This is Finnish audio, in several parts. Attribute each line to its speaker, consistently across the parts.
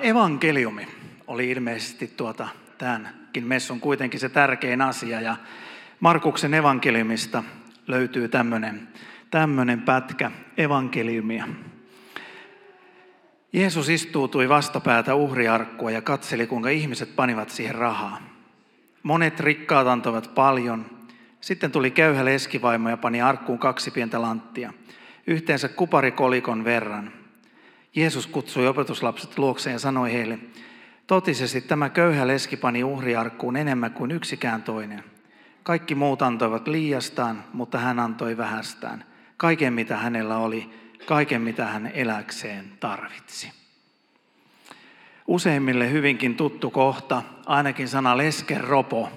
Speaker 1: Evankeliumi oli ilmeisesti tuota, tämänkin messun kuitenkin se tärkein asia. Ja Markuksen evankeliumista löytyy tämmöinen, tämmöinen pätkä evankeliumia. Jeesus istuutui vastapäätä uhriarkkua ja katseli, kuinka ihmiset panivat siihen rahaa. Monet rikkaat antoivat paljon. Sitten tuli köyhä leskivaimo ja pani arkkuun kaksi pientä lanttia, yhteensä kuparikolikon verran. Jeesus kutsui opetuslapset luokseen ja sanoi heille, totisesti tämä köyhä leski pani uhriarkkuun enemmän kuin yksikään toinen. Kaikki muut antoivat liiastaan, mutta hän antoi vähästään. Kaiken mitä hänellä oli, kaiken mitä hän eläkseen tarvitsi. Useimmille hyvinkin tuttu kohta, ainakin sana leskeropo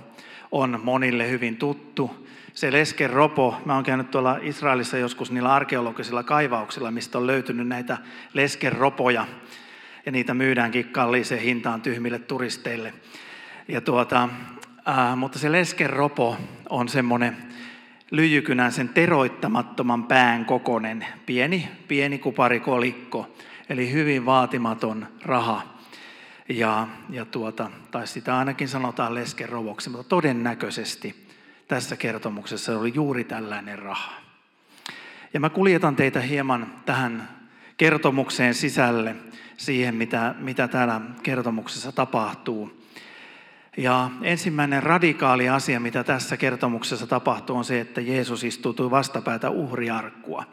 Speaker 1: on monille hyvin tuttu. Se leskeropo, mä oon käynyt tuolla Israelissa joskus niillä arkeologisilla kaivauksilla, mistä on löytynyt näitä leskeropoja. Ja niitä myydäänkin kalliiseen hintaan tyhmille turisteille. Ja tuota, ää, mutta se leskeropo on semmoinen lyijykynän sen teroittamattoman pään kokonen, pieni, pieni kuparikolikko, eli hyvin vaatimaton raha. Ja, ja tuota, tai sitä ainakin sanotaan leskerovoksi, mutta todennäköisesti tässä kertomuksessa oli juuri tällainen raha. Ja mä kuljetan teitä hieman tähän kertomukseen sisälle, siihen mitä, mitä täällä kertomuksessa tapahtuu. Ja ensimmäinen radikaali asia, mitä tässä kertomuksessa tapahtuu, on se, että Jeesus istutui vastapäätä uhriarkkua.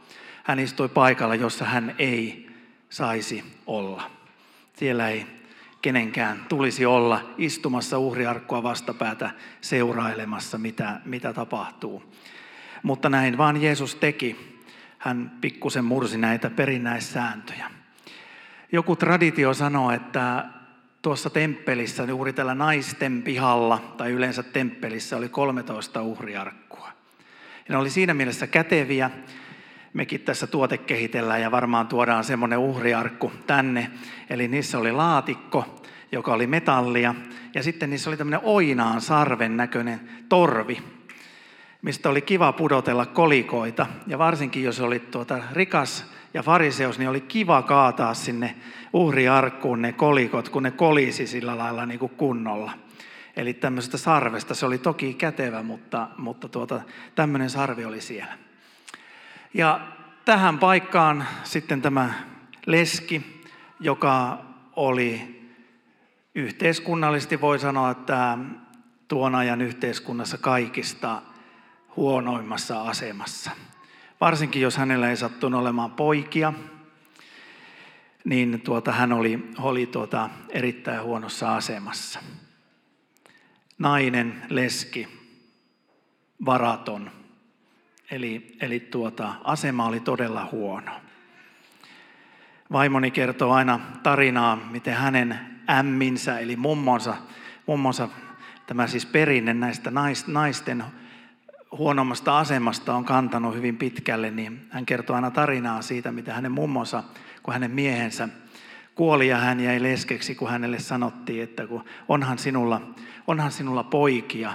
Speaker 1: Hän istui paikalla, jossa hän ei saisi olla. Siellä ei kenenkään tulisi olla istumassa uhriarkkua vastapäätä seurailemassa, mitä, mitä tapahtuu. Mutta näin vaan Jeesus teki. Hän pikkusen mursi näitä perinnäissääntöjä. Joku traditio sanoo, että tuossa temppelissä, juuri tällä naisten pihalla tai yleensä temppelissä oli 13 uhriarkkua. Ja ne oli siinä mielessä käteviä. Mekin tässä tuote kehitellään ja varmaan tuodaan semmoinen uhriarkku tänne. Eli niissä oli laatikko, joka oli metallia. Ja sitten niissä oli tämmöinen oinaan sarven näköinen torvi, mistä oli kiva pudotella kolikoita. Ja varsinkin jos oli tuota rikas ja fariseus, niin oli kiva kaataa sinne uhriarkkuun ne kolikot, kun ne kolisi sillä lailla niin kuin kunnolla. Eli tämmöisestä sarvesta. Se oli toki kätevä, mutta, mutta tuota, tämmöinen sarvi oli siellä. Ja tähän paikkaan sitten tämä leski, joka oli yhteiskunnallisesti voi sanoa, että tuon ajan yhteiskunnassa kaikista huonoimmassa asemassa. Varsinkin jos hänellä ei sattunut olemaan poikia, niin tuota, hän oli, oli tuota, erittäin huonossa asemassa. Nainen, leski, varaton. Eli, eli tuota, asema oli todella huono. Vaimoni kertoo aina tarinaa, miten hänen ämminsä, eli mummonsa, mummonsa tämä siis perinne näistä naisten huonommasta asemasta on kantanut hyvin pitkälle, niin hän kertoo aina tarinaa siitä, mitä hänen mummonsa, kun hänen miehensä kuoli ja hän jäi leskeksi, kun hänelle sanottiin, että kun onhan sinulla, onhan sinulla poikia.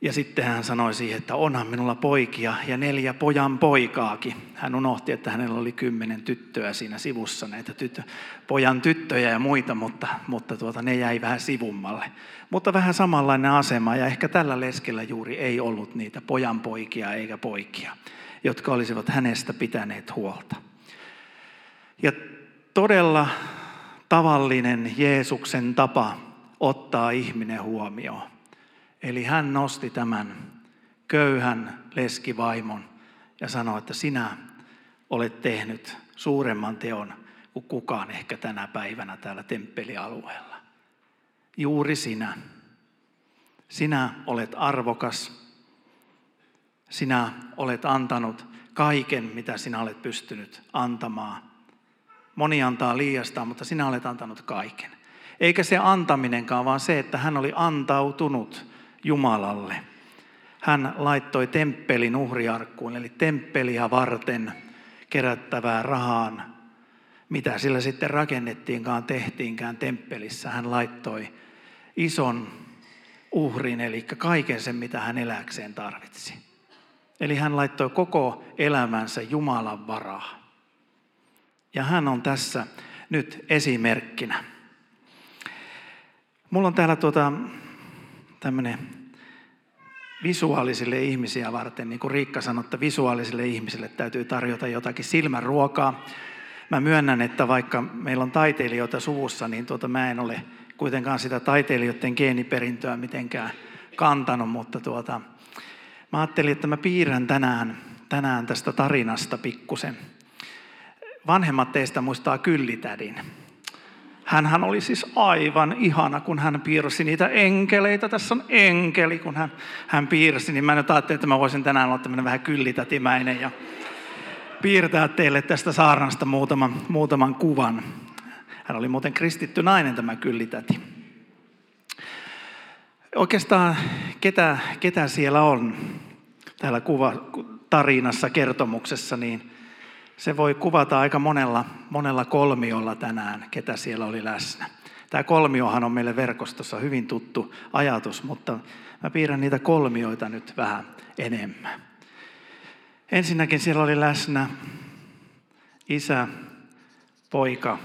Speaker 1: Ja sitten hän sanoi siihen, että onhan minulla poikia ja neljä pojan poikaakin. Hän unohti, että hänellä oli kymmenen tyttöä siinä sivussa, näitä tyttö, pojan tyttöjä ja muita, mutta, mutta tuota, ne jäi vähän sivummalle. Mutta vähän samanlainen asema ja ehkä tällä leskellä juuri ei ollut niitä pojan poikia eikä poikia, jotka olisivat hänestä pitäneet huolta. Ja todella tavallinen Jeesuksen tapa ottaa ihminen huomioon Eli hän nosti tämän köyhän leskivaimon ja sanoi, että sinä olet tehnyt suuremman teon kuin kukaan ehkä tänä päivänä täällä temppelialueella. Juuri sinä. Sinä olet arvokas. Sinä olet antanut kaiken, mitä sinä olet pystynyt antamaan. Moni antaa liiasta, mutta sinä olet antanut kaiken. Eikä se antaminenkaan, vaan se, että hän oli antautunut Jumalalle. Hän laittoi temppelin uhriarkkuun, eli temppeliä varten kerättävää rahaan, mitä sillä sitten rakennettiinkaan, tehtiinkään temppelissä. Hän laittoi ison uhrin, eli kaiken sen, mitä hän eläkseen tarvitsi. Eli hän laittoi koko elämänsä Jumalan varaa. Ja hän on tässä nyt esimerkkinä. Mulla on täällä tuota, tämmöinen visuaalisille ihmisiä varten, niin kuin Riikka sanoi, että visuaalisille ihmisille täytyy tarjota jotakin silmänruokaa. Mä myönnän, että vaikka meillä on taiteilijoita suvussa, niin tuota, mä en ole kuitenkaan sitä taiteilijoiden geeniperintöä mitenkään kantanut, mutta tuota, mä ajattelin, että mä piirrän tänään, tänään tästä tarinasta pikkusen. Vanhemmat teistä muistaa kyllitädin. Hänhän oli siis aivan ihana, kun hän piirsi niitä enkeleitä. Tässä on enkeli, kun hän, hän piirsi. Niin mä nyt ajattelin, että mä voisin tänään olla tämmöinen vähän kyllitätimäinen ja piirtää teille tästä saarnasta muutaman, muutaman kuvan. Hän oli muuten kristitty nainen tämä kyllitäti. Oikeastaan ketä, ketä siellä on täällä kuva, tarinassa, kertomuksessa, niin se voi kuvata aika monella, monella kolmiolla tänään, ketä siellä oli läsnä. Tämä kolmiohan on meille verkostossa hyvin tuttu ajatus, mutta mä piirrän niitä kolmioita nyt vähän enemmän. Ensinnäkin siellä oli läsnä isä, poika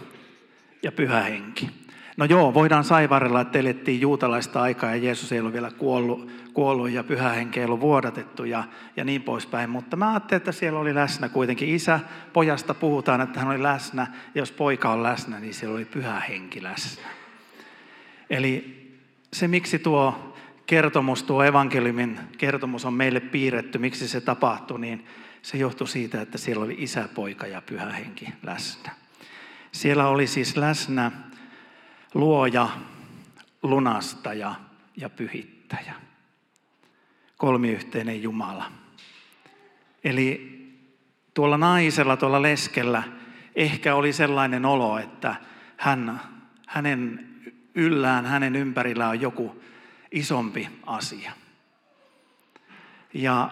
Speaker 1: ja pyhä henki. No joo, voidaan saivarella, että elettiin juutalaista aikaa ja Jeesus ei ollut vielä kuollut, kuollut ja pyhä henki ei ollut vuodatettu ja, ja niin poispäin. Mutta mä ajattelin, että siellä oli läsnä kuitenkin isä. Pojasta puhutaan, että hän oli läsnä. Ja jos poika on läsnä, niin siellä oli pyhä henki läsnä. Eli se, miksi tuo kertomus, tuo evankeliumin kertomus on meille piirretty, miksi se tapahtui, niin se johtui siitä, että siellä oli isä, poika ja pyhä henki läsnä. Siellä oli siis läsnä luoja, lunastaja ja pyhittäjä. Kolmiyhteinen Jumala. Eli tuolla naisella, tuolla leskellä ehkä oli sellainen olo, että hän, hänen yllään, hänen ympärillä on joku isompi asia. Ja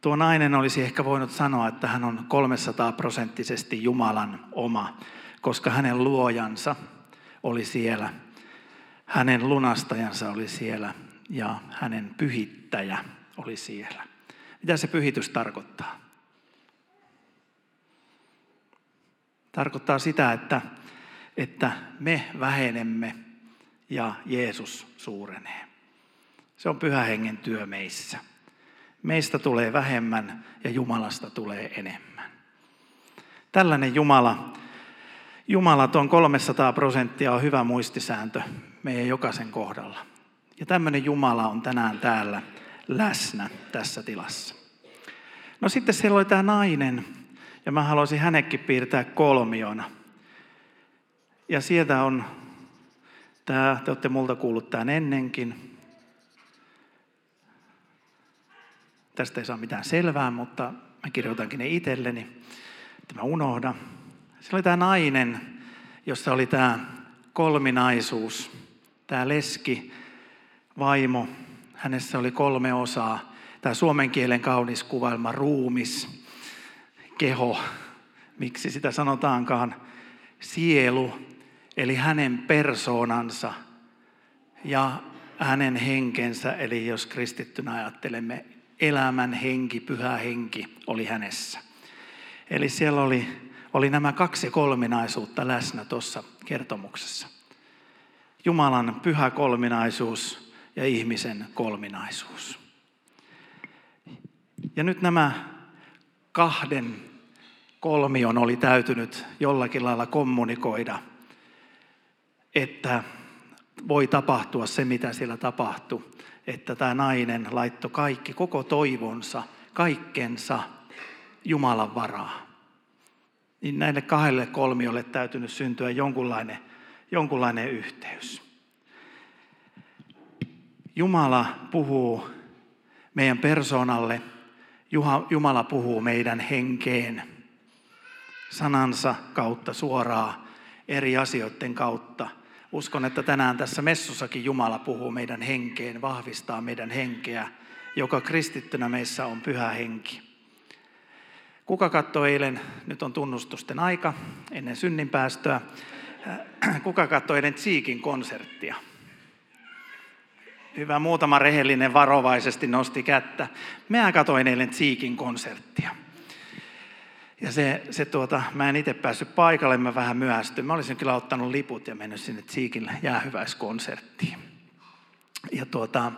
Speaker 1: tuo nainen olisi ehkä voinut sanoa, että hän on 300 prosenttisesti Jumalan oma, koska hänen luojansa – oli siellä, hänen lunastajansa oli siellä ja hänen pyhittäjä oli siellä. Mitä se pyhitys tarkoittaa? Tarkoittaa sitä, että, että me vähenemme ja Jeesus suurenee. Se on pyhä hengen työ meissä. Meistä tulee vähemmän ja Jumalasta tulee enemmän. Tällainen Jumala Jumalaton 300 prosenttia on hyvä muistisääntö meidän jokaisen kohdalla. Ja tämmöinen Jumala on tänään täällä läsnä tässä tilassa. No sitten siellä oli tämä nainen, ja mä haluaisin hänekin piirtää kolmiona. Ja sieltä on, tämä, te olette multa kuullut tämän ennenkin. Tästä ei saa mitään selvää, mutta mä kirjoitankin ne itselleni, että mä unohdan. Se oli tämä nainen, jossa oli tämä kolminaisuus, tämä leski, vaimo. Hänessä oli kolme osaa. Tämä suomen kielen kaunis kuvailma ruumis, keho, miksi sitä sanotaankaan, sielu, eli hänen persoonansa ja hänen henkensä, eli jos kristittynä ajattelemme, elämän henki, pyhä henki oli hänessä. Eli siellä oli oli nämä kaksi kolminaisuutta läsnä tuossa kertomuksessa. Jumalan pyhä kolminaisuus ja ihmisen kolminaisuus. Ja nyt nämä kahden kolmion oli täytynyt jollakin lailla kommunikoida, että voi tapahtua se, mitä siellä tapahtui, että tämä nainen laittoi kaikki, koko toivonsa, kaikkensa Jumalan varaa niin näille kahdelle kolmiolle täytynyt syntyä jonkunlainen, jonkunlainen yhteys. Jumala puhuu meidän persoonalle, Jumala puhuu meidän henkeen sanansa kautta suoraan eri asioiden kautta. Uskon, että tänään tässä messussakin Jumala puhuu meidän henkeen, vahvistaa meidän henkeä, joka kristittynä meissä on pyhä henki. Kuka katsoi eilen, nyt on tunnustusten aika, ennen synninpäästöä, kuka katsoi eilen Tsiikin konserttia? Hyvä, muutama rehellinen varovaisesti nosti kättä. Mä katsoin eilen Tsiikin konserttia. Ja se, se tuota, mä en itse päässyt paikalle, mä vähän myöhästyin. Mä olisin kyllä ottanut liput ja mennyt sinne Tsiikin jäähyväiskonserttiin. Ja tuota,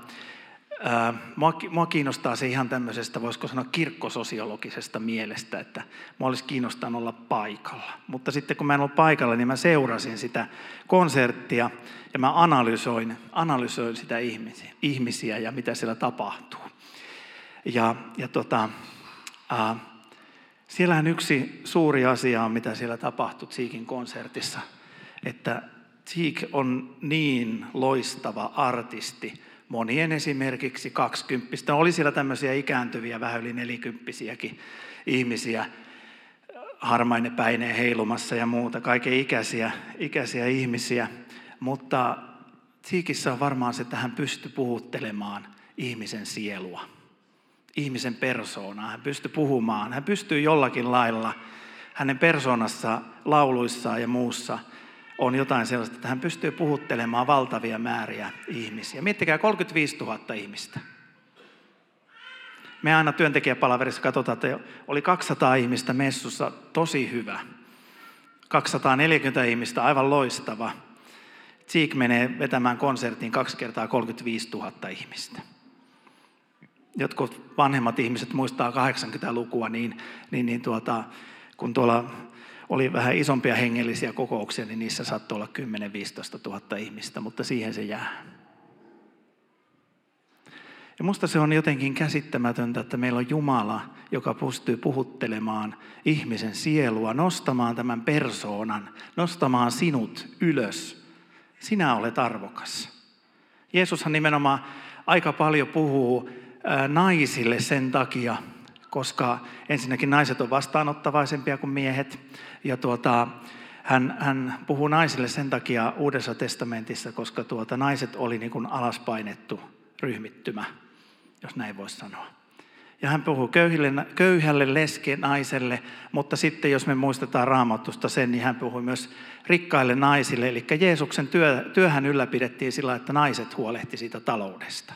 Speaker 1: mua, kiinnostaa se ihan tämmöisestä, voisiko sanoa kirkkososiologisesta mielestä, että mua olisi kiinnostanut olla paikalla. Mutta sitten kun mä en ollut paikalla, niin mä seurasin sitä konserttia ja mä analysoin, analysoin sitä ihmisiä, ihmisiä ja mitä siellä tapahtuu. Ja, ja tota, ää, Siellähän yksi suuri asia on, mitä siellä tapahtui Tsiikin konsertissa, että Tsiik on niin loistava artisti, monien esimerkiksi kaksikymppistä. Oli siellä tämmöisiä ikääntyviä, vähän yli nelikymppisiäkin ihmisiä, harmainen päineen heilumassa ja muuta, kaiken ikäisiä, ikäisiä ihmisiä. Mutta Tsiikissä on varmaan se, että hän pystyi puhuttelemaan ihmisen sielua ihmisen persoonaa. Hän pystyy puhumaan. Hän pystyy jollakin lailla, hänen persoonassa, lauluissaan ja muussa on jotain sellaista, että hän pystyy puhuttelemaan valtavia määriä ihmisiä. Miettikää 35 000 ihmistä. Me aina työntekijäpalaverissa katsotaan, että oli 200 ihmistä messussa, tosi hyvä. 240 ihmistä, aivan loistava. Tsiik menee vetämään konserttiin kaksi kertaa 35 000 ihmistä jotkut vanhemmat ihmiset muistaa 80-lukua, niin, niin, niin tuota, kun tuolla oli vähän isompia hengellisiä kokouksia, niin niissä saattoi olla 10-15 000 ihmistä, mutta siihen se jää. Ja musta se on jotenkin käsittämätöntä, että meillä on Jumala, joka pystyy puhuttelemaan ihmisen sielua, nostamaan tämän persoonan, nostamaan sinut ylös. Sinä olet arvokas. Jeesushan nimenomaan aika paljon puhuu naisille sen takia, koska ensinnäkin naiset on vastaanottavaisempia kuin miehet. Ja tuota, hän, hän puhuu naisille sen takia Uudessa testamentissa, koska tuota, naiset oli niin kuin alaspainettu ryhmittymä, jos näin voisi sanoa. Ja hän puhuu köyhille, köyhälle leske naiselle, mutta sitten jos me muistetaan raamatusta sen, niin hän puhui myös rikkaille naisille. Eli Jeesuksen työ, työhän ylläpidettiin sillä, että naiset huolehti siitä taloudesta.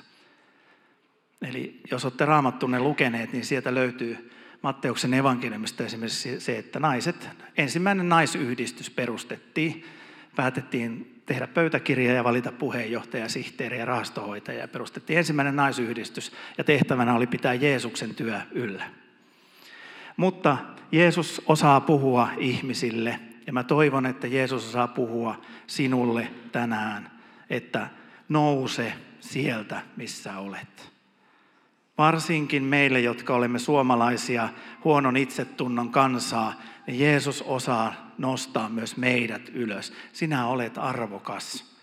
Speaker 1: Eli jos olette raamattunne lukeneet, niin sieltä löytyy Matteuksen evankeliumista esimerkiksi se, että naiset, ensimmäinen naisyhdistys perustettiin, päätettiin tehdä pöytäkirja ja valita puheenjohtaja, sihteeri ja rahastohoitaja. Ja perustettiin ensimmäinen naisyhdistys ja tehtävänä oli pitää Jeesuksen työ yllä. Mutta Jeesus osaa puhua ihmisille ja mä toivon, että Jeesus osaa puhua sinulle tänään, että nouse sieltä, missä olet. Varsinkin meille, jotka olemme suomalaisia huonon itsetunnon kansaa, niin Jeesus osaa nostaa myös meidät ylös. Sinä olet arvokas.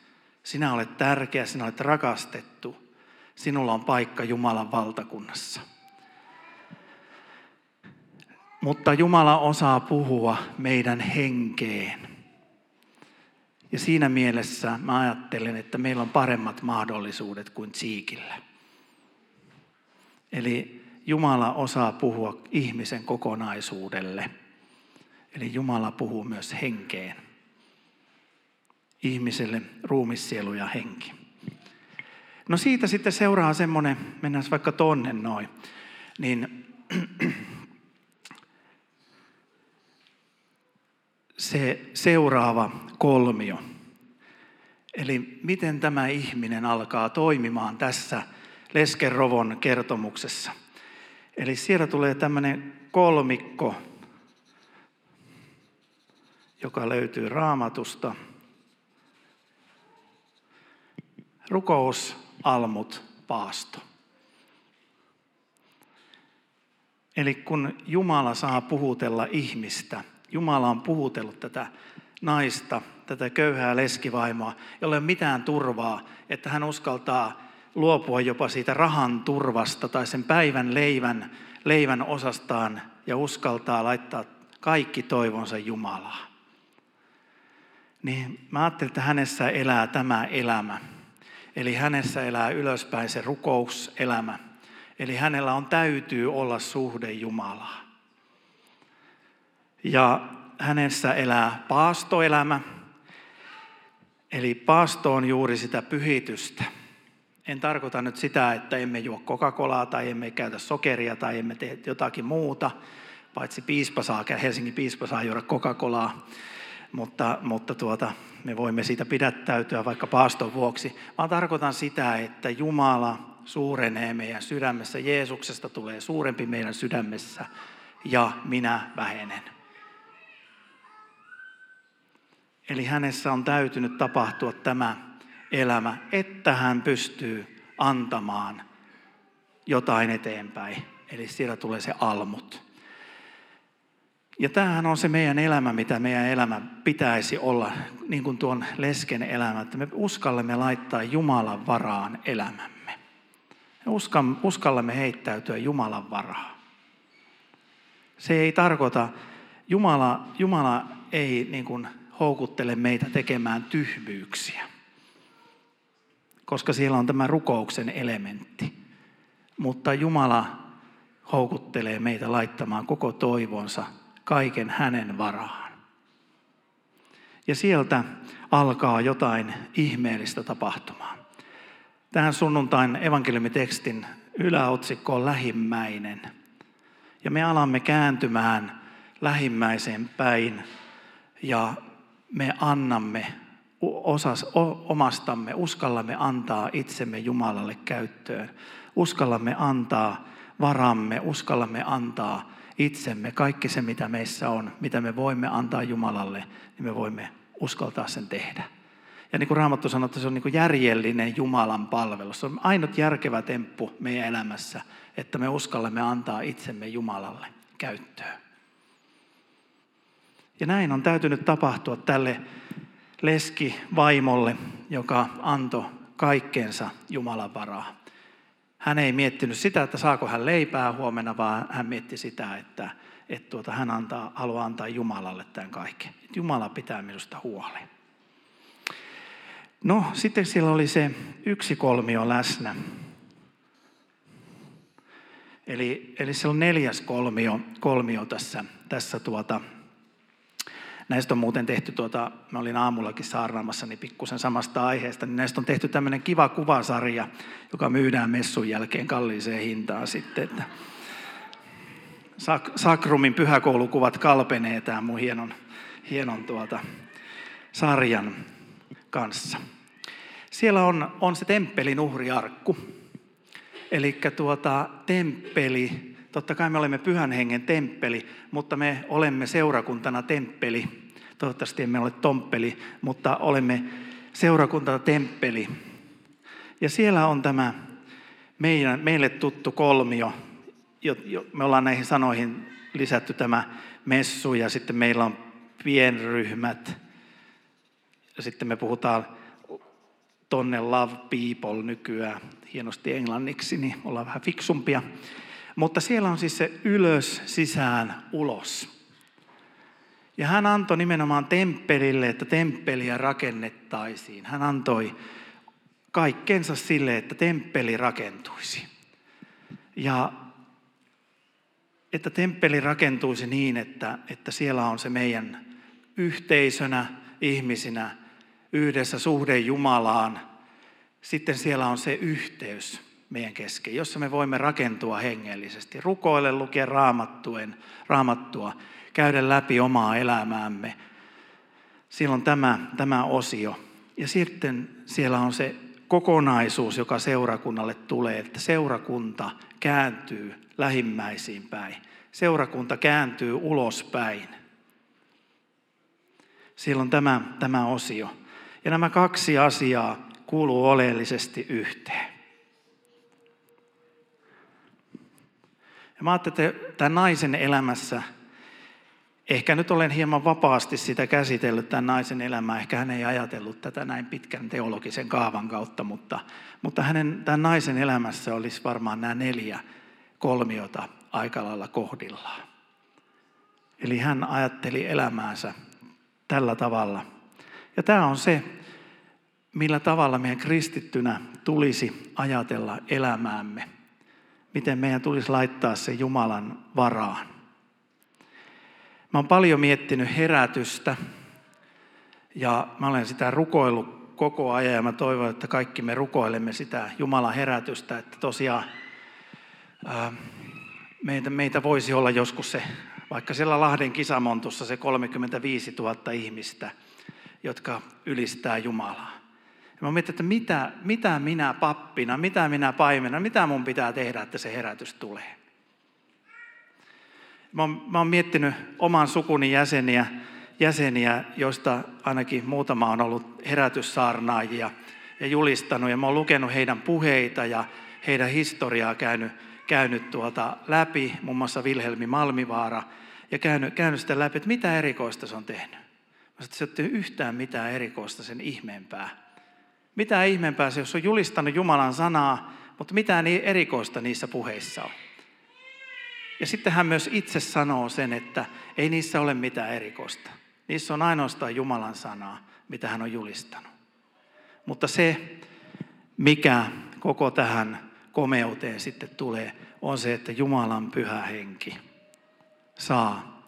Speaker 1: Sinä olet tärkeä, sinä olet rakastettu. Sinulla on paikka Jumalan valtakunnassa. Mutta Jumala osaa puhua meidän henkeen. Ja siinä mielessä mä ajattelen, että meillä on paremmat mahdollisuudet kuin Tsiikillä. Eli Jumala osaa puhua ihmisen kokonaisuudelle. Eli Jumala puhuu myös henkeen. Ihmiselle ruumissielu ja henki. No siitä sitten seuraa semmoinen, mennään vaikka tonne noin, niin se seuraava kolmio. Eli miten tämä ihminen alkaa toimimaan tässä Leskerovon kertomuksessa. Eli siellä tulee tämmöinen kolmikko, joka löytyy raamatusta. Rukous, almut, paasto. Eli kun Jumala saa puhutella ihmistä, Jumala on puhutellut tätä naista, tätä köyhää leskivaimoa, jolle ei ole mitään turvaa, että hän uskaltaa luopua jopa siitä rahan turvasta tai sen päivän leivän, leivän osastaan ja uskaltaa laittaa kaikki toivonsa Jumalaa. Niin mä ajattelin, että hänessä elää tämä elämä. Eli hänessä elää ylöspäin se rukouselämä. Eli hänellä on täytyy olla suhde Jumalaa. Ja hänessä elää paastoelämä. Eli paasto on juuri sitä pyhitystä en tarkoita nyt sitä, että emme juo Coca-Colaa tai emme käytä sokeria tai emme tee jotakin muuta, paitsi piispa saa, Helsingin piispa saa juoda Coca-Colaa, mutta, mutta tuota, me voimme siitä pidättäytyä vaikka paaston vuoksi. Vaan tarkoitan sitä, että Jumala suurenee meidän sydämessä, Jeesuksesta tulee suurempi meidän sydämessä ja minä vähenen. Eli hänessä on täytynyt tapahtua tämä elämä, että hän pystyy antamaan jotain eteenpäin. Eli siellä tulee se almut. Ja tämähän on se meidän elämä, mitä meidän elämä pitäisi olla, niin kuin tuon lesken elämä, että me uskallamme laittaa Jumalan varaan elämämme. Me uskallamme heittäytyä Jumalan varaan. Se ei tarkoita, Jumala, Jumala ei niin kuin houkuttele meitä tekemään tyhmyyksiä, koska siellä on tämä rukouksen elementti. Mutta Jumala houkuttelee meitä laittamaan koko toivonsa kaiken hänen varaan. Ja sieltä alkaa jotain ihmeellistä tapahtumaa. Tähän sunnuntain evankeliumitekstin yläotsikko on lähimmäinen. Ja me alamme kääntymään lähimmäiseen päin ja me annamme osas, omastamme, uskallamme antaa itsemme Jumalalle käyttöön. Uskallamme antaa varamme, uskallamme antaa itsemme, kaikki se mitä meissä on, mitä me voimme antaa Jumalalle, niin me voimme uskaltaa sen tehdä. Ja niin kuin Raamattu sanoo, että se on niin kuin järjellinen Jumalan palvelus. Se on ainut järkevä temppu meidän elämässä, että me uskallamme antaa itsemme Jumalalle käyttöön. Ja näin on täytynyt tapahtua tälle leski-vaimolle, joka antoi kaikkensa Jumalan varaa. Hän ei miettinyt sitä, että saako hän leipää huomenna, vaan hän mietti sitä, että, että tuota, hän antaa, haluaa antaa Jumalalle tämän kaiken. Että Jumala pitää minusta huolen. No, sitten siellä oli se yksi kolmio läsnä. Eli, eli se on neljäs kolmio, kolmio tässä, tässä tuota, Näistä on muuten tehty, tuota, mä olin aamullakin saarnaamassa niin pikkusen samasta aiheesta, niin näistä on tehty tämmöinen kiva kuvasarja, joka myydään messun jälkeen kalliiseen hintaan sitten. Että Sakrumin pyhäkoulukuvat kalpenee tämän mun hienon, hienon tuota, sarjan kanssa. Siellä on, on se temppelin uhriarkku. Eli tuota, temppeli Totta kai me olemme pyhän hengen temppeli, mutta me olemme seurakuntana temppeli. Toivottavasti emme ole tomppeli, mutta olemme seurakuntana temppeli. Ja siellä on tämä meidän, meille tuttu kolmio. Me ollaan näihin sanoihin lisätty tämä messu ja sitten meillä on pienryhmät. Ja sitten me puhutaan tonne love people nykyään hienosti englanniksi, niin ollaan vähän fiksumpia. Mutta siellä on siis se ylös, sisään, ulos. Ja hän antoi nimenomaan temppelille, että temppeliä rakennettaisiin. Hän antoi kaikkensa sille, että temppeli rakentuisi. Ja että temppeli rakentuisi niin, että, että siellä on se meidän yhteisönä, ihmisinä, yhdessä suhde Jumalaan. Sitten siellä on se yhteys meidän kesken, jossa me voimme rakentua hengellisesti, rukoille, lukea raamattuen, raamattua, käydä läpi omaa elämäämme. Siellä on tämä, tämä osio. Ja sitten siellä on se kokonaisuus, joka seurakunnalle tulee, että seurakunta kääntyy lähimmäisiin päin. Seurakunta kääntyy ulospäin. Siellä on tämä, tämä osio. Ja nämä kaksi asiaa kuuluu oleellisesti yhteen. Ja mä ajattelin, että tämän naisen elämässä, ehkä nyt olen hieman vapaasti sitä käsitellyt, tämän naisen elämää, ehkä hän ei ajatellut tätä näin pitkän teologisen kaavan kautta, mutta, mutta hänen, tämän naisen elämässä olisi varmaan nämä neljä kolmiota aika lailla kohdillaan. Eli hän ajatteli elämäänsä tällä tavalla. Ja tämä on se, millä tavalla meidän kristittynä tulisi ajatella elämäämme miten meidän tulisi laittaa se Jumalan varaan. Mä oon paljon miettinyt herätystä ja mä olen sitä rukoillut koko ajan ja mä toivon, että kaikki me rukoilemme sitä Jumalan herätystä, että tosiaan ää, meitä, meitä voisi olla joskus se vaikka siellä Lahden kisamontussa se 35 000 ihmistä, jotka ylistää Jumalaa. Mä mietin, että mitä, mitä minä pappina, mitä minä paimena, mitä mun pitää tehdä, että se herätys tulee. Mä oon, mä oon miettinyt oman sukuni jäseniä, jäseniä, joista ainakin muutama on ollut herätyssaarnaajia ja julistanut. Ja mä oon lukenut heidän puheita ja heidän historiaa käynyt, käynyt tuota läpi, muun muassa Vilhelmi Malmivaara, ja käynyt, käynyt sitä läpi, että mitä erikoista se on tehnyt. Mä sanoin, että se ei yhtään mitään erikoista sen ihmeempää. Mitä ihmeempää se, jos on julistanut Jumalan sanaa, mutta mitään niin erikoista niissä puheissa on. Ja sitten hän myös itse sanoo sen, että ei niissä ole mitään erikoista. Niissä on ainoastaan Jumalan sanaa, mitä hän on julistanut. Mutta se, mikä koko tähän komeuteen sitten tulee, on se, että Jumalan pyhä henki saa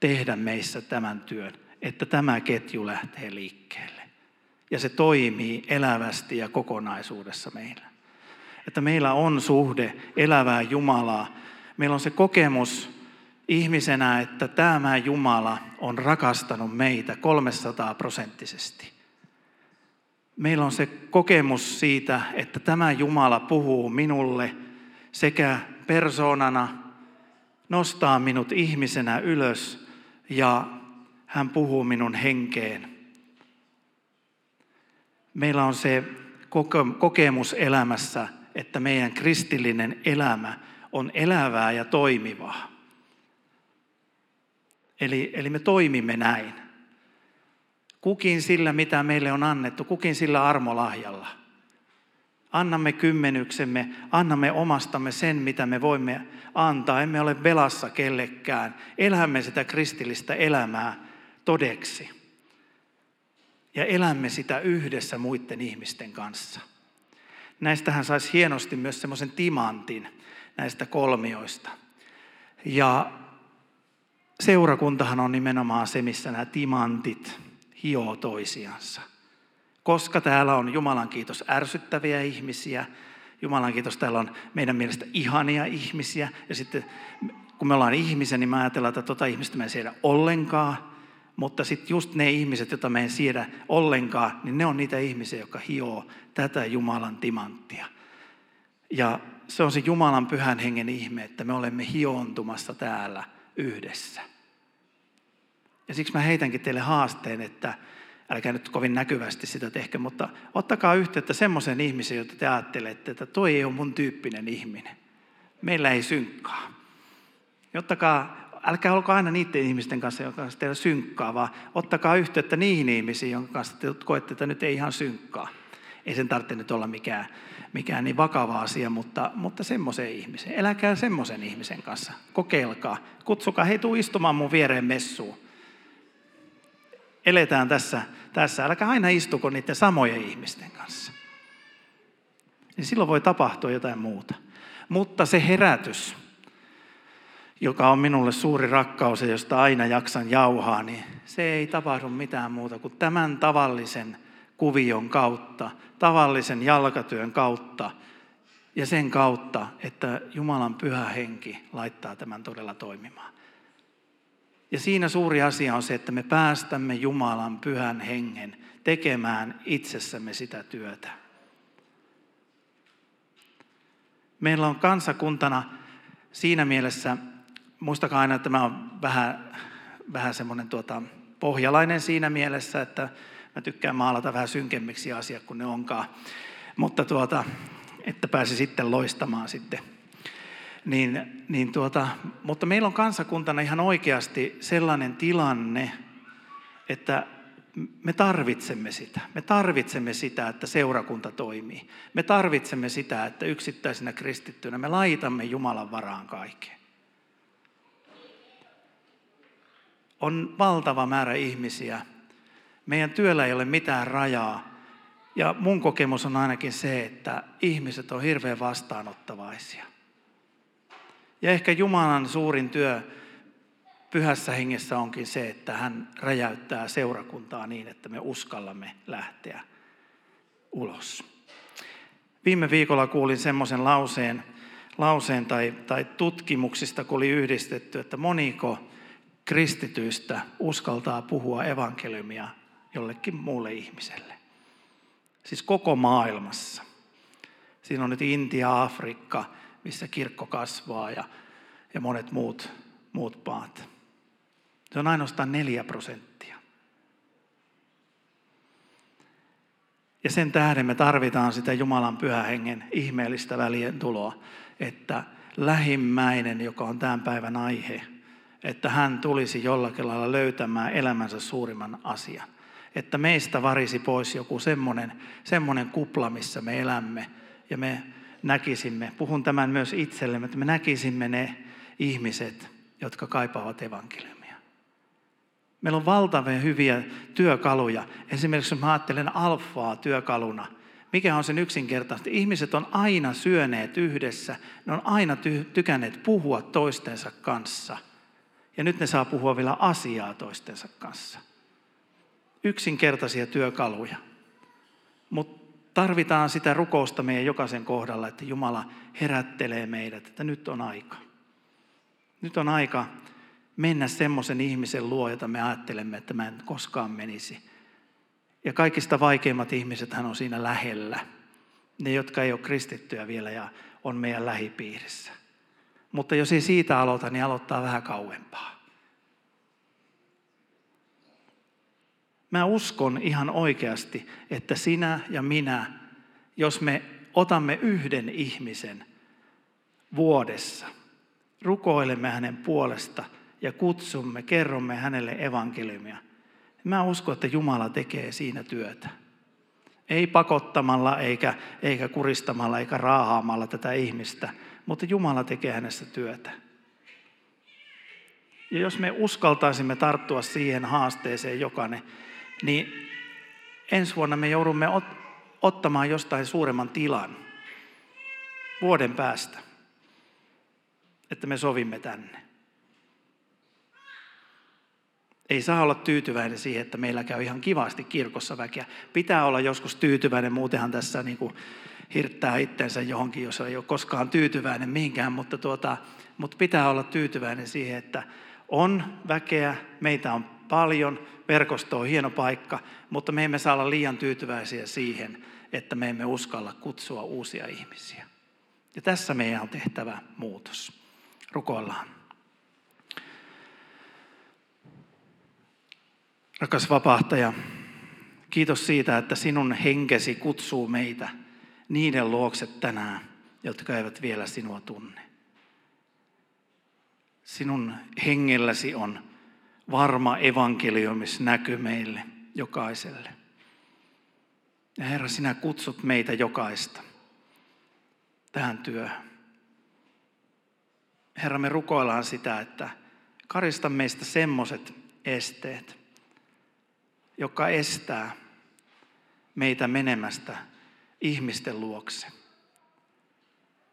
Speaker 1: tehdä meissä tämän työn, että tämä ketju lähtee liikkeelle. Ja se toimii elävästi ja kokonaisuudessa meillä. Että meillä on suhde elävää Jumalaa. Meillä on se kokemus ihmisenä, että tämä Jumala on rakastanut meitä 300 prosenttisesti. Meillä on se kokemus siitä, että tämä Jumala puhuu minulle sekä persoonana, nostaa minut ihmisenä ylös ja hän puhuu minun henkeen. Meillä on se kokemus elämässä, että meidän kristillinen elämä on elävää ja toimivaa. Eli, eli me toimimme näin. Kukin sillä, mitä meille on annettu, kukin sillä armolahjalla. Annamme kymmenyksemme, annamme omastamme sen, mitä me voimme antaa. Emme ole velassa kellekään. Elämme sitä kristillistä elämää todeksi. Ja elämme sitä yhdessä muiden ihmisten kanssa. Näistähän saisi hienosti myös semmoisen timantin näistä kolmioista. Ja seurakuntahan on nimenomaan se, missä nämä timantit hioo toisiansa. Koska täällä on Jumalan kiitos ärsyttäviä ihmisiä, Jumalan kiitos täällä on meidän mielestä ihania ihmisiä, ja sitten kun me ollaan ihmisiä, niin mä ajatellaan, että tota ihmistä me ei siedä ollenkaan, mutta sitten just ne ihmiset, joita me ei siedä ollenkaan, niin ne on niitä ihmisiä, jotka hioo tätä Jumalan timanttia. Ja se on se Jumalan pyhän hengen ihme, että me olemme hiontumassa täällä yhdessä. Ja siksi mä heitänkin teille haasteen, että älkää nyt kovin näkyvästi sitä tehkö, mutta ottakaa yhteyttä semmoisen ihmisen, jota te ajattelette, että toi ei ole mun tyyppinen ihminen. Meillä ei synkkaa. Ottakaa, älkää olko aina niiden ihmisten kanssa, jotka kanssa teillä synkkaa, vaan ottakaa yhteyttä niihin ihmisiin, jonka kanssa te koette, että nyt ei ihan synkkaa. Ei sen tarvitse nyt olla mikään, mikään niin vakava asia, mutta, mutta semmoisen ihmisen. Eläkää semmoisen ihmisen kanssa. Kokeilkaa. Kutsukaa, hei tuu istumaan mun viereen messuun eletään tässä, tässä. Älkää aina istuko niiden samojen ihmisten kanssa. Niin silloin voi tapahtua jotain muuta. Mutta se herätys, joka on minulle suuri rakkaus ja josta aina jaksan jauhaa, niin se ei tapahdu mitään muuta kuin tämän tavallisen kuvion kautta, tavallisen jalkatyön kautta ja sen kautta, että Jumalan pyhä henki laittaa tämän todella toimimaan. Ja siinä suuri asia on se, että me päästämme Jumalan pyhän hengen tekemään itsessämme sitä työtä. Meillä on kansakuntana siinä mielessä, muistakaa aina, että tämä on vähän, vähän semmoinen tuota, pohjalainen siinä mielessä, että mä tykkään maalata vähän synkemmiksi asiat kuin ne onkaan. Mutta tuota, että pääsi sitten loistamaan sitten niin, niin tuota, mutta meillä on kansakuntana ihan oikeasti sellainen tilanne, että me tarvitsemme sitä. Me tarvitsemme sitä, että seurakunta toimii. Me tarvitsemme sitä, että yksittäisenä kristittynä me laitamme Jumalan varaan kaiken. On valtava määrä ihmisiä. Meidän työllä ei ole mitään rajaa. Ja mun kokemus on ainakin se, että ihmiset on hirveän vastaanottavaisia. Ja ehkä Jumalan suurin työ pyhässä hengessä onkin se, että hän räjäyttää seurakuntaa niin, että me uskallamme lähteä ulos. Viime viikolla kuulin semmoisen lauseen, lauseen tai, tai tutkimuksista, kun oli yhdistetty, että moniko kristityistä uskaltaa puhua evankeliumia jollekin muulle ihmiselle. Siis koko maailmassa. Siinä on nyt Intia, Afrikka, missä kirkko kasvaa ja, ja monet muut, muut maat. Se on ainoastaan neljä prosenttia. Ja sen tähden me tarvitaan sitä Jumalan pyhähengen ihmeellistä välien tuloa, että lähimmäinen, joka on tämän päivän aihe, että hän tulisi jollakin lailla löytämään elämänsä suurimman asian. Että meistä varisi pois joku semmoinen, semmoinen kupla, missä me elämme ja me näkisimme, puhun tämän myös itsellemme, että me näkisimme ne ihmiset, jotka kaipaavat evankeliumia. Meillä on valtavia hyviä työkaluja. Esimerkiksi mä ajattelen alfaa työkaluna, mikä on sen yksinkertaisesti? Ihmiset on aina syöneet yhdessä, ne on aina ty- tykänneet puhua toistensa kanssa. Ja nyt ne saa puhua vielä asiaa toistensa kanssa. Yksinkertaisia työkaluja. Mutta tarvitaan sitä rukousta meidän jokaisen kohdalla, että Jumala herättelee meidät, että nyt on aika. Nyt on aika mennä semmoisen ihmisen luo, jota me ajattelemme, että mä en koskaan menisi. Ja kaikista vaikeimmat ihmiset hän on siinä lähellä. Ne, jotka ei ole kristittyjä vielä ja on meidän lähipiirissä. Mutta jos ei siitä aloita, niin aloittaa vähän kauempaa. Mä uskon ihan oikeasti, että sinä ja minä, jos me otamme yhden ihmisen vuodessa, rukoilemme hänen puolesta ja kutsumme, kerromme hänelle evankeliumia, mä uskon, että Jumala tekee siinä työtä. Ei pakottamalla eikä, eikä kuristamalla eikä raahaamalla tätä ihmistä, mutta Jumala tekee hänessä työtä. Ja jos me uskaltaisimme tarttua siihen haasteeseen jokainen, niin ensi vuonna me joudumme ot- ottamaan jostain suuremman tilan vuoden päästä, että me sovimme tänne. Ei saa olla tyytyväinen siihen, että meillä käy ihan kivasti kirkossa väkeä. Pitää olla joskus tyytyväinen, muutenhan tässä niin kuin hirttää itsensä johonkin, jos ei ole koskaan tyytyväinen mihinkään, mutta, tuota, mutta pitää olla tyytyväinen siihen, että on väkeä, meitä on paljon, verkosto on hieno paikka, mutta me emme saa olla liian tyytyväisiä siihen, että me emme uskalla kutsua uusia ihmisiä. Ja tässä meidän on tehtävä muutos. Rukoillaan. Rakas vapahtaja, kiitos siitä, että sinun henkesi kutsuu meitä niiden luokse tänään, jotka eivät vielä sinua tunne. Sinun hengelläsi on varma evankeliumis näky meille jokaiselle. Ja Herra, sinä kutsut meitä jokaista tähän työhön. Herra, me rukoillaan sitä, että karista meistä semmoiset esteet, joka estää meitä menemästä ihmisten luokse,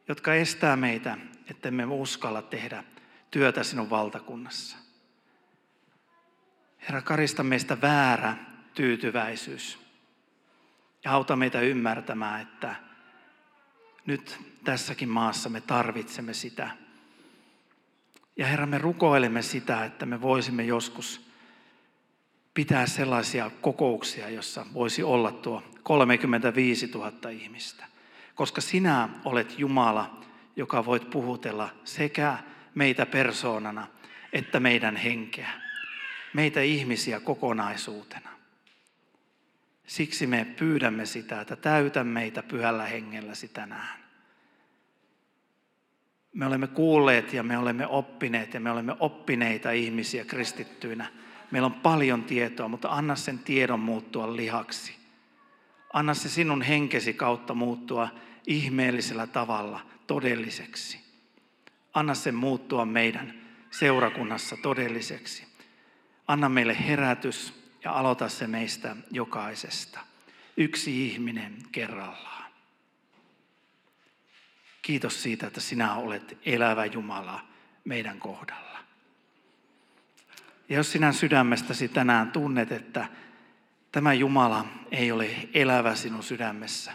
Speaker 1: jotka estää meitä, että me uskalla tehdä työtä sinun valtakunnassa. Herra, karista meistä väärä tyytyväisyys ja auta meitä ymmärtämään, että nyt tässäkin maassa me tarvitsemme sitä. Ja Herra, me rukoilemme sitä, että me voisimme joskus pitää sellaisia kokouksia, jossa voisi olla tuo 35 000 ihmistä. Koska sinä olet Jumala, joka voit puhutella sekä meitä persoonana että meidän henkeä meitä ihmisiä kokonaisuutena. Siksi me pyydämme sitä, että täytä meitä pyhällä hengelläsi tänään. Me olemme kuulleet ja me olemme oppineet ja me olemme oppineita ihmisiä kristittyinä. Meillä on paljon tietoa, mutta anna sen tiedon muuttua lihaksi. Anna se sinun henkesi kautta muuttua ihmeellisellä tavalla todelliseksi. Anna sen muuttua meidän seurakunnassa todelliseksi. Anna meille herätys ja aloita se meistä jokaisesta. Yksi ihminen kerrallaan. Kiitos siitä, että sinä olet elävä Jumala meidän kohdalla. Ja jos sinä sydämestäsi tänään tunnet, että tämä Jumala ei ole elävä sinun sydämessä,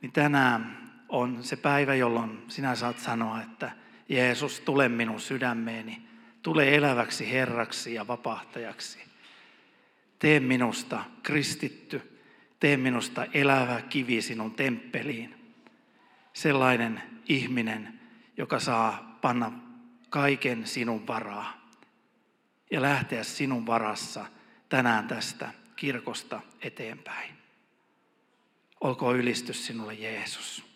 Speaker 1: niin tänään on se päivä, jolloin sinä saat sanoa, että Jeesus, tule minun sydämeeni, tule eläväksi Herraksi ja vapahtajaksi. Tee minusta kristitty, tee minusta elävä kivi sinun temppeliin. Sellainen ihminen, joka saa panna kaiken sinun varaa ja lähteä sinun varassa tänään tästä kirkosta eteenpäin. Olkoon ylistys sinulle Jeesus.